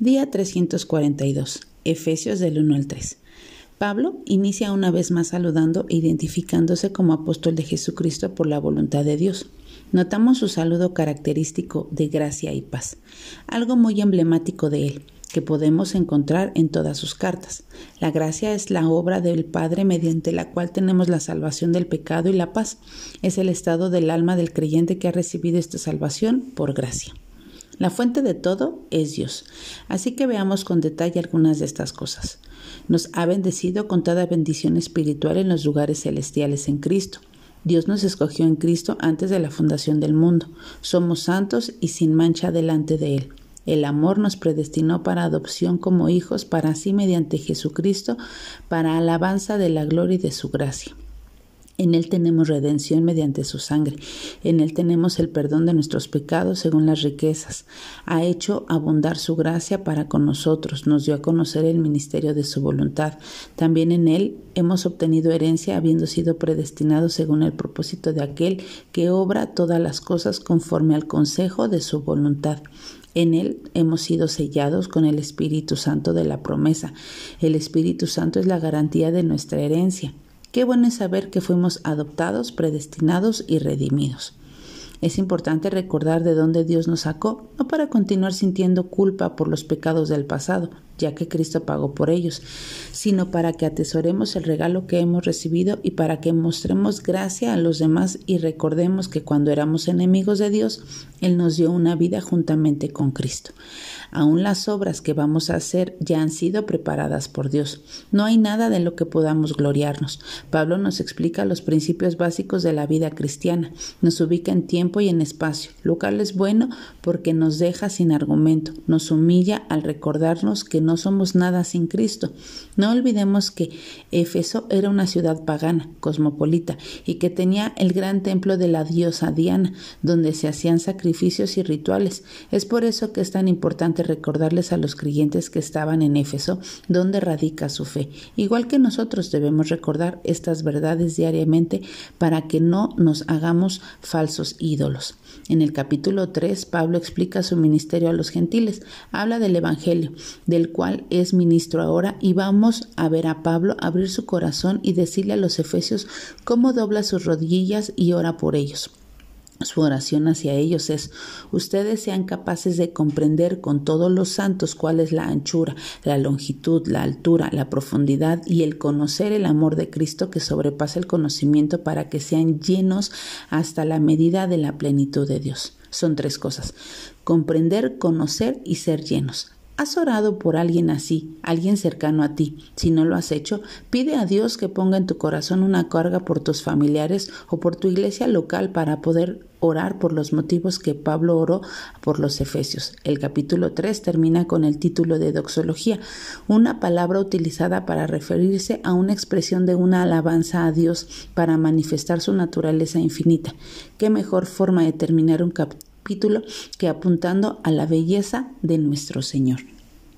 Día 342. Efesios del 1 al 3. Pablo inicia una vez más saludando e identificándose como apóstol de Jesucristo por la voluntad de Dios. Notamos su saludo característico de gracia y paz, algo muy emblemático de él, que podemos encontrar en todas sus cartas. La gracia es la obra del Padre mediante la cual tenemos la salvación del pecado y la paz. Es el estado del alma del creyente que ha recibido esta salvación por gracia. La fuente de todo es Dios. Así que veamos con detalle algunas de estas cosas. Nos ha bendecido con toda bendición espiritual en los lugares celestiales en Cristo. Dios nos escogió en Cristo antes de la fundación del mundo. Somos santos y sin mancha delante de Él. El amor nos predestinó para adopción como hijos para sí mediante Jesucristo, para alabanza de la gloria y de su gracia. En Él tenemos redención mediante su sangre. En Él tenemos el perdón de nuestros pecados según las riquezas. Ha hecho abundar su gracia para con nosotros. Nos dio a conocer el ministerio de su voluntad. También en Él hemos obtenido herencia habiendo sido predestinados según el propósito de aquel que obra todas las cosas conforme al consejo de su voluntad. En Él hemos sido sellados con el Espíritu Santo de la promesa. El Espíritu Santo es la garantía de nuestra herencia. Qué bueno es saber que fuimos adoptados, predestinados y redimidos. Es importante recordar de dónde Dios nos sacó, no para continuar sintiendo culpa por los pecados del pasado, ya que Cristo pagó por ellos, sino para que atesoremos el regalo que hemos recibido y para que mostremos gracia a los demás y recordemos que cuando éramos enemigos de Dios, Él nos dio una vida juntamente con Cristo. Aún las obras que vamos a hacer ya han sido preparadas por Dios. No hay nada de lo que podamos gloriarnos. Pablo nos explica los principios básicos de la vida cristiana, nos ubica en tiempo y en espacio, lo cual es bueno porque nos deja sin argumento, nos humilla al recordarnos que no somos nada sin Cristo. No olvidemos que Éfeso era una ciudad pagana, cosmopolita, y que tenía el gran templo de la diosa Diana, donde se hacían sacrificios y rituales. Es por eso que es tan importante recordarles a los creyentes que estaban en Éfeso dónde radica su fe. Igual que nosotros debemos recordar estas verdades diariamente para que no nos hagamos falsos En el capítulo 3, Pablo explica su ministerio a los gentiles, habla del Evangelio, del cual es ministro ahora, y vamos a ver a Pablo abrir su corazón y decirle a los efesios cómo dobla sus rodillas y ora por ellos. Su oración hacia ellos es, ustedes sean capaces de comprender con todos los santos cuál es la anchura, la longitud, la altura, la profundidad y el conocer el amor de Cristo que sobrepasa el conocimiento para que sean llenos hasta la medida de la plenitud de Dios. Son tres cosas, comprender, conocer y ser llenos. ¿Has orado por alguien así, alguien cercano a ti? Si no lo has hecho, pide a Dios que ponga en tu corazón una carga por tus familiares o por tu iglesia local para poder orar por los motivos que Pablo oró por los Efesios. El capítulo 3 termina con el título de doxología, una palabra utilizada para referirse a una expresión de una alabanza a Dios para manifestar su naturaleza infinita. ¿Qué mejor forma de terminar un capítulo? Capítulo que apuntando a la belleza de nuestro Señor.